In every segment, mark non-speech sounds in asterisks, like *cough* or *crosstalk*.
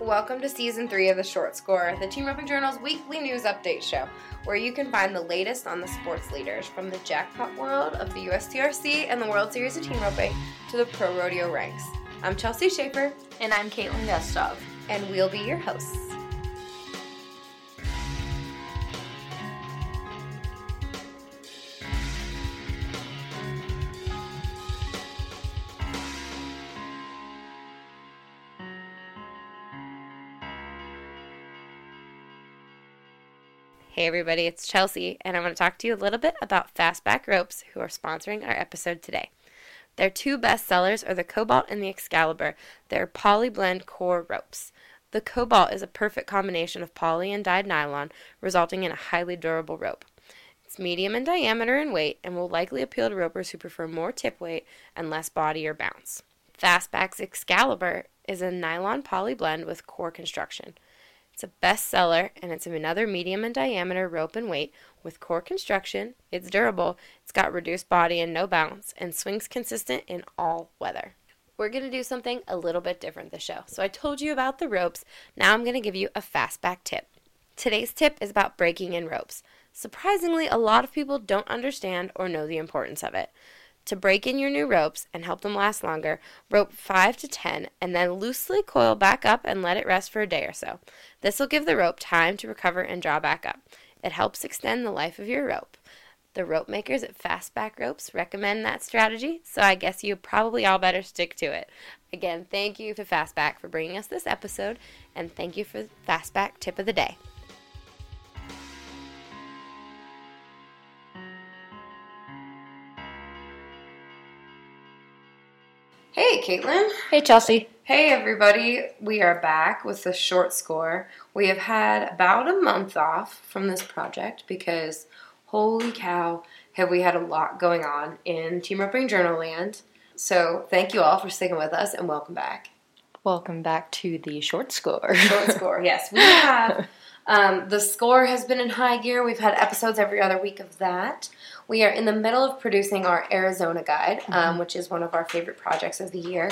Welcome to season three of the Short Score, the Team Roping Journal's weekly news update show, where you can find the latest on the sports leaders from the jackpot world of the USTRC and the World Series of Team Roping to the pro rodeo ranks. I'm Chelsea Shaffer, And I'm Kaitlin Gustave. and we'll be your hosts. Hey everybody, it's Chelsea, and I want to talk to you a little bit about Fastback Ropes, who are sponsoring our episode today. Their two best sellers are the Cobalt and the Excalibur. They're poly blend core ropes. The Cobalt is a perfect combination of poly and dyed nylon, resulting in a highly durable rope. It's medium in diameter and weight and will likely appeal to ropers who prefer more tip weight and less body or bounce. Fastback's Excalibur is a nylon poly blend with core construction. It's a bestseller and it's another medium in diameter rope and weight with core construction. It's durable, it's got reduced body and no bounce, and swings consistent in all weather. We're going to do something a little bit different this show. So I told you about the ropes. Now I'm going to give you a fastback tip. Today's tip is about breaking in ropes. Surprisingly, a lot of people don't understand or know the importance of it. To break in your new ropes and help them last longer, rope 5 to 10 and then loosely coil back up and let it rest for a day or so. This will give the rope time to recover and draw back up. It helps extend the life of your rope. The rope makers at Fastback Ropes recommend that strategy, so I guess you probably all better stick to it. Again, thank you to Fastback for bringing us this episode, and thank you for Fastback tip of the day. Kaitlin. Hey, Chelsea. Hey, everybody. We are back with the short score. We have had about a month off from this project because, holy cow, have we had a lot going on in Team Roping Journal land. So, thank you all for sticking with us and welcome back. Welcome back to the short score. Short score, *laughs* yes. We have. Um, the score has been in high gear. We've had episodes every other week of that. We are in the middle of producing our Arizona guide, um, which is one of our favorite projects of the year.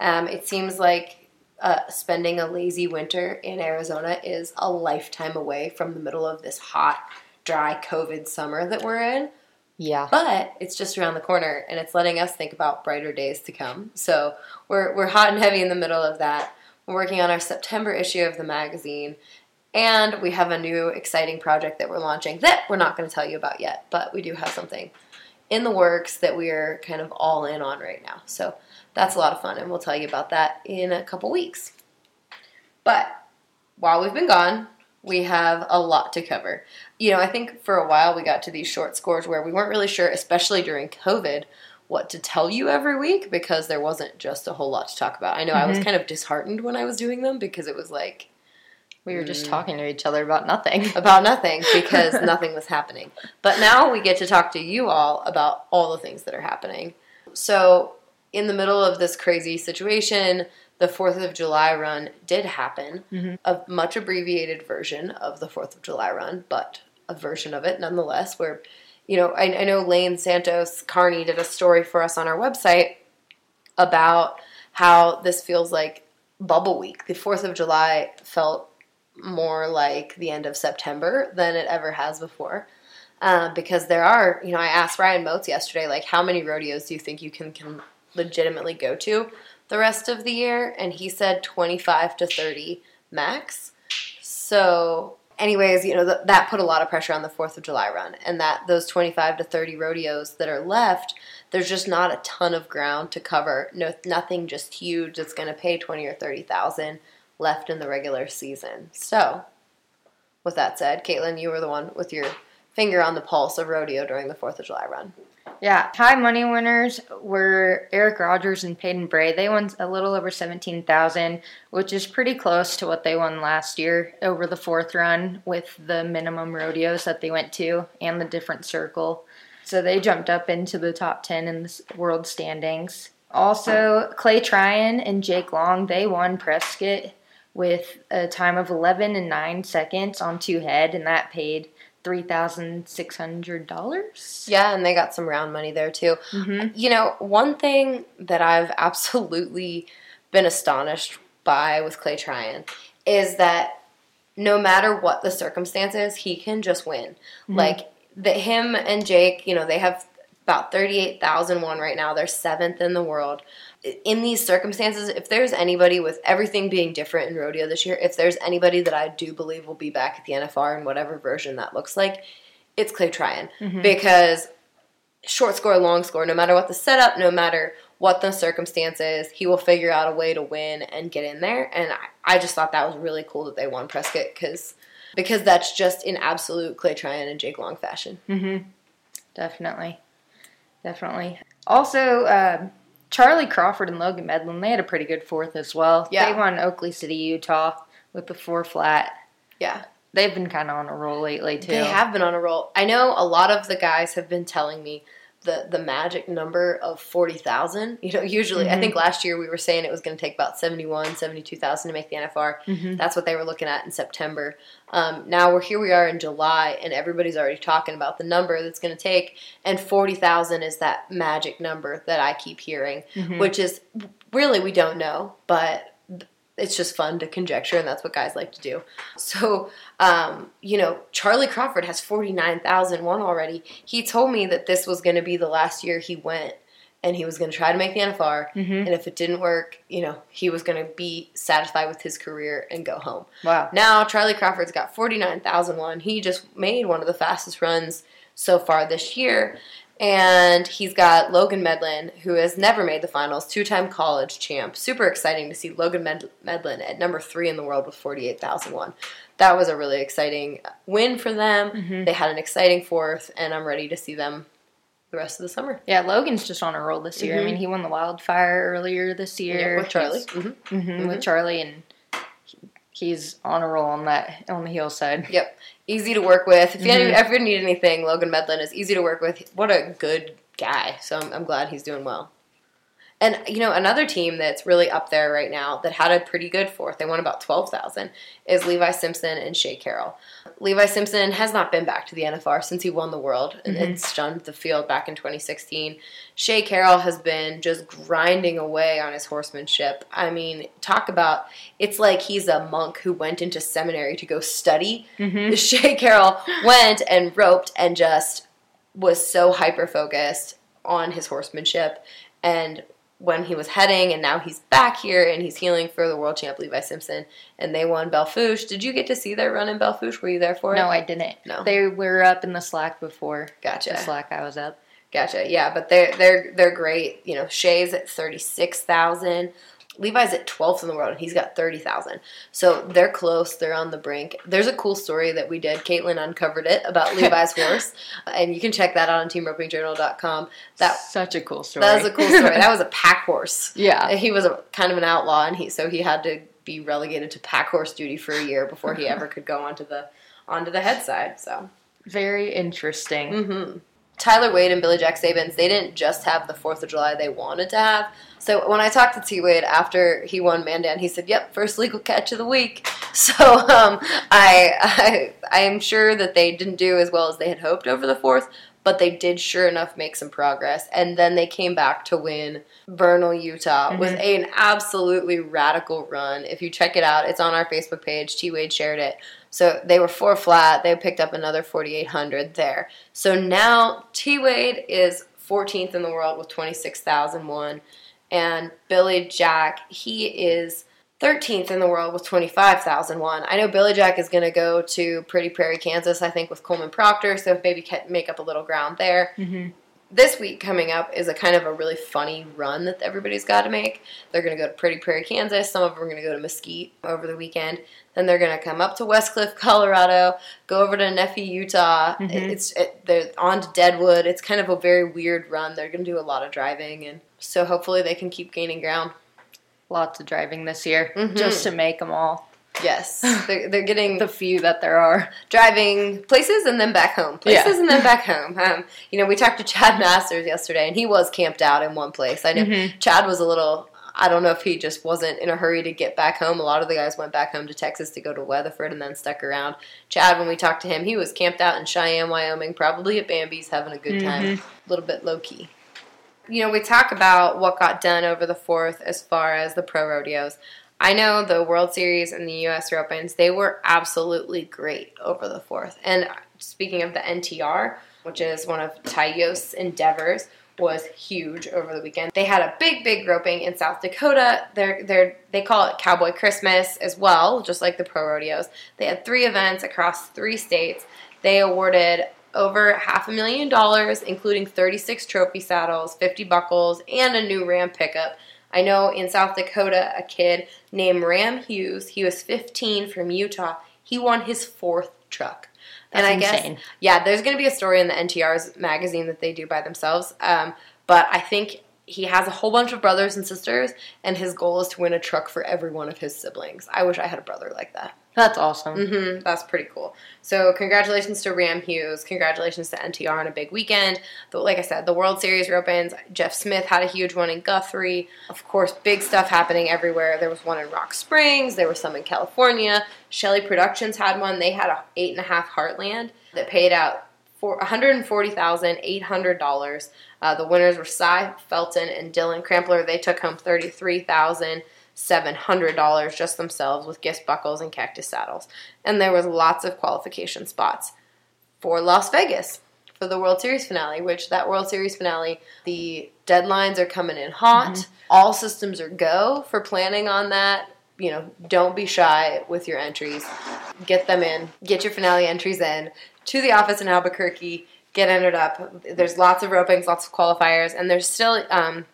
Um, it seems like uh, spending a lazy winter in Arizona is a lifetime away from the middle of this hot, dry COVID summer that we're in. yeah. But it's just around the corner, and it's letting us think about brighter days to come. So we're we're hot and heavy in the middle of that. We're working on our September issue of the magazine, and we have a new exciting project that we're launching that we're not going to tell you about yet, but we do have something in the works that we are kind of all in on right now. So that's a lot of fun, and we'll tell you about that in a couple weeks. But while we've been gone, we have a lot to cover. You know, I think for a while we got to these short scores where we weren't really sure, especially during COVID, what to tell you every week because there wasn't just a whole lot to talk about. I know I was mm-hmm. kind of disheartened when I was doing them because it was like We were just mm. talking to each other about nothing. *laughs* about nothing because nothing was happening. But now we get to talk to you all about all the things that are happening. So, in the middle of this crazy situation, the 4th of July run did happen. Mm-hmm. A much abbreviated version of the 4th of July run, but a version of it nonetheless, where, you know, I, I know Lane Santos Carney did a story for us on our website about how this feels like bubble week. The 4th of July felt more like the end of September than it ever has before. Uh, because there are, you know, I asked Ryan Motes yesterday, like, how many rodeos do you think you can, can legitimately go to the rest of the year? And he said 25 to 30 max. So, anyways, you know, th- that put a lot of pressure on the 4th of July run. And that those 25 to 30 rodeos that are left, there's just not a ton of ground to cover. No, nothing just huge that's going to pay 20 or 30,000 left in the regular season. So, with that said, Kaitlin, you were the one with your finger on the pulse of rodeo during the 4th of July run. Yeah, high money winners were Erich Rogers and Paden Bray. They won a little over seventeen thousand, which is pretty close to what they won last year over the fourth run with the minimum rodeos that they went to and the different circle. So they jumped up into the top ten in the world standings. Also, Clay Tryon and Jake Long they won Prescott with a time of eleven and nine seconds on two head, and that paid three thousand six hundred dollars. Yeah, and they got some round money there too. Mm-hmm. You know, one thing that I've *laughs* absolutely been astonished by with Clay Tryon is that no matter what the circumstances, he can just win. Mm-hmm. Like that him and Jake, you know, they have about 38,001 right now. They're 7th in the world. In these circumstances, if there's anybody with everything being different in rodeo this year, if there's anybody that I do believe will be back at the NFR in whatever version that looks like, it's Clay Tryon because short score, long score, no matter what the setup, no matter what the circumstances, he will figure out a way to win and get in there. And I, I just thought that was really cool that they won Prescott because because that's just in absolute Clay Tryon and Jake Long fashion. Definitely. Definitely. Also, uh, Charlie Crawford and Logan Medlin, they had a pretty good fourth as well. Yeah. They won Oakley City, Utah with the four flat. Yeah, They've been kind of on a roll lately, too. they have been on a roll. I know a lot of the guys have been telling me the the magic number of 40,000. *laughs* You know, usually I think mm-hmm. last year we were saying it was going to take about 71, 72,000 to make the NFR. Mm-hmm. That's what they were looking at in September. Um, now we're here we are in July and everybody's already talking about the number that's going to take and 40,000 is that magic number that I keep hearing, mm-hmm. which is really we don't know, but it's just fun to conjecture, and that's what guys like to do. So, um, you know, Charlie Crawford has 49,001 already. He told me that this was going to be the last year he went, and he was going to try to make the NFR. And if it didn't work, you know, he was going to be satisfied with his career and go home. Wow. Now, Charlie Crawford's got 49,001. He just made one of the fastest runs so far this year. And he's got Logan Medlin, who has never made the finals, two time college champ. Super exciting to see Logan Med- Medlin at number three in the world with 48,001. That was a really exciting win for them. They had an exciting fourth, and I'm ready to see them the rest of the summer. Yeah, Logan's just on a roll this year. I Mhm. mean, he won the wildfire earlier this year with Charlie. He's- hmm mhm, with Charlie, and he's on a roll on that on the hillside. Yep. Easy to work with. If you Mhm. ever need anything, Logan Medlin is easy to work with. What a good guy. So I'm, I'm glad he's doing well. And you know, another team that's really up there right now that had a pretty good fourth, they won about twelve thousand, is Levi Simpson and Shay Carroll. Levi Simpson has not been back to the NFR since he won the world and, and mm-hmm. stunned the field back in 2016. Shay Carroll has been just grinding away on his horsemanship. I mean, talk about it's like he's a monk who went into seminary to go study. Mm-hmm. *laughs* Shay Carroll went and roped and just was so hyper focused on his horsemanship and when he was heading and now he's back here and he's healing for the world champ Levi Simpson and they won Belle Fourche. Did you get to see their run in Belle Fourche? Were you there for it? No, I didn't. No. They were up in the slack before. Gotcha. The slack I was up. Gotcha. Yeah, but they're they're they're great. You know, Shay's at thirty six thousand. Levi's at twelfth in the world, and he's got thirty thousand. So they're close. They're on the brink. There's a cool story that we did. Kaitlin uncovered it about *laughs* Levi's horse, and you can check that out on TeamRopingJournal.com. That such a cool story. that was a cool story. *laughs* that was a pack horse. yeah. He was a kind of an outlaw, and he so he had to be relegated to pack horse duty for a year before he ever could go onto the onto the head side. So. Very interesting. hmm Tyler Wade and Billie Jack Saebens, they didn't just have the 4th of July they wanted to have. So when I talked to T Wade after he won Mandan, he said, Yep, first legal catch of the week. *laughs* So um, I, I, I am sure that they didn't do as well as they had hoped over the 4th, but they did sure enough make some progress. And then they came back to win Vernal, Utah with an absolutely radical run. If you check it out, it's on our Facebook page. T Wade shared it. So they were four flat. They picked up another 4,800 there. So now T Wade is 14th in the world with 26,001. And Billie Jack, he is 13th in the world with 25,001. I know Billie Jack is going to go to Pretty Prairie, Kansas, I think, with Coleman Proctor. So maybe make up a little ground there Mm-hmm. This week coming up is a kind of a really funny run that everybody's got to make. They're going to go to Pretty Prairie, Kansas. Some of them are going to go to Mesquite over the weekend. Then they're going to come up to Westcliffe, Colorado, go over to Nephi, Utah. Mhm. It's it, they're on to Deadwood. It's kind of a very weird run. They're going to do a lot of driving, and so hopefully they can keep gaining ground. Lots of driving this year Mhm. just to make them all. Yes, *sighs* they're, they're getting The few that there are. driving places and then back home, places Yeah. and then back home. Um, you know, we talked to Chad Masters yesterday, and he was camped out in one place. I know Mhm. Chad was a little. I don't know if he just wasn't in a hurry to get back home. A lot of the guys went back home to Texas to go to Weatherford and then stuck around. Chad, when we talked to him, he was camped out in Cheyenne, Wyoming, probably at Bambi's, having a good time, Mhm. a little bit low key. You know, we talk about what got done over the fourth as far as the pro rodeos. I know the World Series and the U.S. Opens, they were absolutely great over the fourth. And speaking of the NTR, which is one of Tyos' endeavors, was huge over the weekend. They had a big, big roping in South Dakota. They're, they're, they call it Cowboy Christmas as well, just like the pro rodeos. They had three events across three states. They awarded over half a million dollars, including 36 trophy saddles, 50 buckles, and a new Ram pickup. I know in South Dakota, a kid named Ram Hughes, he was 15 from Utah, he won his fourth truck. That's and I insane. guess, yeah, there's going to be a story in the NTR's magazine that they do by themselves. Um, but I think he has a whole bunch of brothers and sisters, and his goal is to win a truck for every one of his siblings. I wish I had a brother like that. That's awesome. hmm that's pretty cool. So, congratulations to Ram Hughes. Congratulations to NTR on a big weekend. But like I said, the World Series opens. Jeff Smith had a huge one in Guthrie. Of course, big stuff happening everywhere. There was one in Rock Springs. There was some in California. Shelley Productions had one. They had a eight and a half Heartland that paid out for one hundred forty thousand eight hundred dollars. Uh, the winners were Cy Felton and Dylan Crampler. They took home thirty three thousand seven hundred dollars just themselves with gift buckles and cactus saddles. And there was lots of qualification spots for Las Vegas for the World Series finale, which that World Series finale, the deadlines are coming in hot. All systems are go for planning on that. You know, don't be shy with your entries. Get them in. Get your finale entries in to the office in Albuquerque. Get entered up. There's lots of ropings, lots of qualifiers, and there's still um,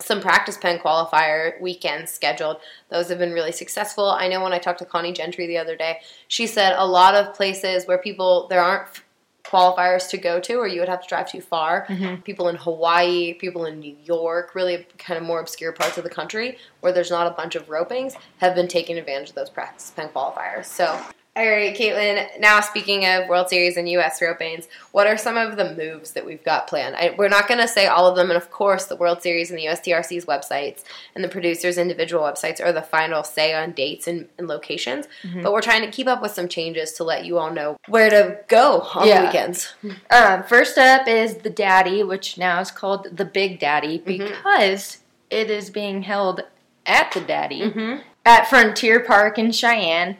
some practice pen qualifier weekends scheduled. Those have been really successful. I know when I talked to Connie Gentry the other day, she said a lot of places where people there aren't qualifiers to go to or you would have to drive too far. Mm-hmm. People in Hawaii, people in New York, really kind of more obscure parts of the country where there's not a bunch of ropings have been taking advantage of those practice pen qualifiers. So all right, Kaitlin. Now, speaking of World Series and U.S. ropings, what are some of the moves that we've got planned? I, we're not going to say all of them, and of course, the World Series and the USTRC's websites and the producers' individual websites are the final say on dates and, and locations. Mm-hmm. But we're trying to keep up with some changes to let you all know where to go on Yeah. the weekends. Um, first up is the Daddy, which now is called the Big Daddy mm-hmm. because it is being held at the Daddy mm-hmm. at Frontier Park in Cheyenne.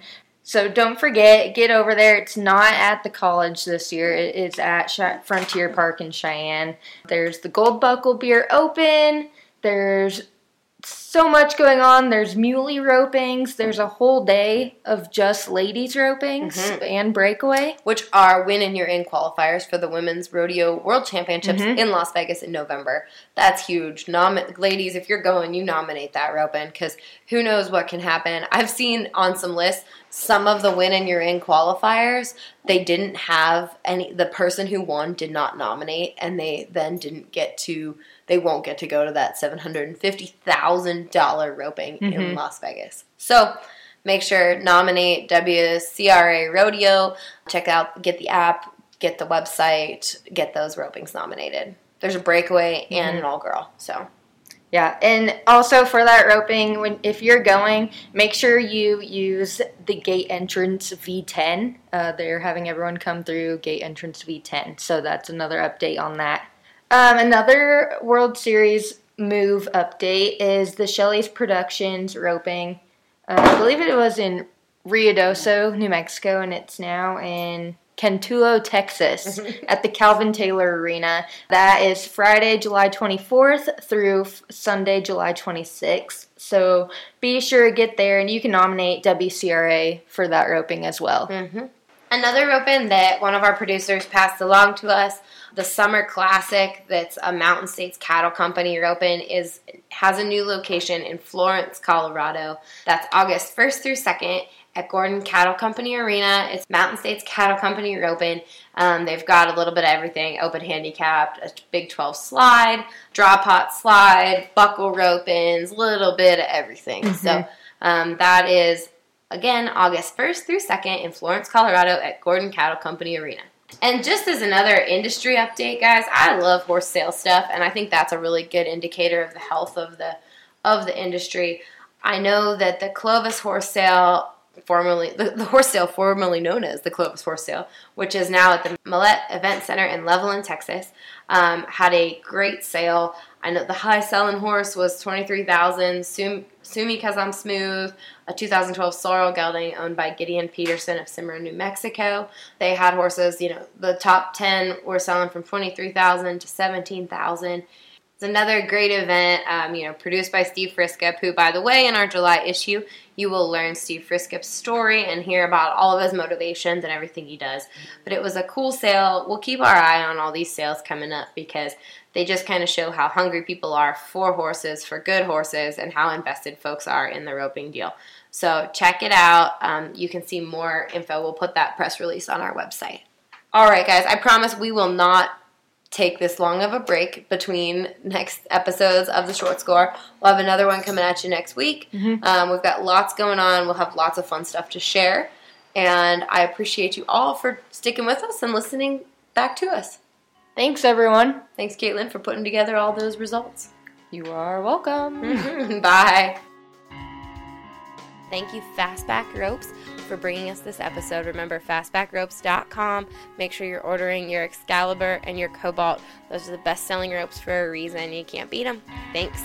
So don't forget, get over there. It's not at the college this year. It is at Frontier Park in Cheyenne. There's the Gold Buckle Beer Open. There's so much going on. There's muley ropings. There's a whole day of just ladies ropings mm-hmm. and breakaway. which are win and you're in qualifiers for the Women's Rodeo World Championships mm-hmm. in Las Vegas in November. That's huge. Nomi- ladies, if you're going, you nominate that roping because who knows what can happen. I've seen on some lists some of the win and you're in qualifiers. They didn't have any. The person who won did not nominate, and they then didn't get to. They won't get to go to that seven hundred and fifty thousand dollar roping in mm-hmm. Las Vegas. So make sure nominate WCRA Rodeo. Check out, get the app, get the website, get those ropings nominated. There's a breakaway and mm-hmm. an all girl. So Yeah, and also for that roping, when if you're going, make sure you use the gate entrance V10. Uh, they're having everyone come through gate entrance V10, so that's another update on that. Um, another World Series move update is the Shelley's Productions roping. Uh, I believe it was in Ruidoso, New Mexico, and it's now in Cantulo, Texas, *laughs* at the Calvin Taylor Arena. That is Friday, July 24th through Sunday, July 26th. So be sure to get there, and you can nominate WCRA for that roping as well. Mm-hmm. Another roping that one of our producers passed along to us, the Summer Classic, that's a Mountain States Cattle Company roping, is has a new location in Florence, Colorado. That's August 1st through 2nd at Gordon Cattle Company Arena. It's Mountain States Cattle Company roping. Um, they've got a little bit of everything: open handicapped, a Big 12 slide, draw pot slide, buckle ropings, little bit of everything. So um, that is again August 1st through 2nd in Florence, Colorado at Gordon Cattle Company Arena. And just as another industry update, guys, I love horse sale stuff, and I think that's a really good indicator of the health of the of the industry. I know that the Clovis horse sale formerly the, the horse sale formerly known as the Clovis Horse Sale, which is now at the Mallet Event Center in Levelland, Texas, um, had a great sale. I know the high selling horse was twenty three thousand. Sue, Sue Me Cause I'm Smooth, a 2012 sorrel gelding owned by Gideon Peterson of Cimarron, New Mexico. They had horses. You know, the top ten were selling from twenty three thousand to seventeen thousand. It's another great event, um, you know, produced by Steve Friskip, who, by the way, in our July issue, you will learn Steve Friskip's story and hear about all of his motivations and everything he does. But it was a cool sale. We'll keep our eye on all these sales coming up because they just kind of show how hungry people are for horses, for good horses, and how invested folks are in the roping deal. So check it out. Um, you can see more info. We'll put that press release on our website. All right, guys, I promise we will not take this long of a break between next episodes of the short score. We'll have another one coming at you next week. Mm-hmm. Um, we've got lots going on. We'll have lots of fun stuff to share. And I appreciate you all for sticking with us and listening back to us. Thanks, everyone. Thanks, Kaitlin, for putting together all those results. You are welcome. *laughs* Bye. Thank you, Fastback Ropes, for bringing us this episode. Remember, fastbackropes.com. Make sure you're ordering your Excalibur and your Cobalt. Those are the best selling ropes for a reason. You can't beat them. Thanks.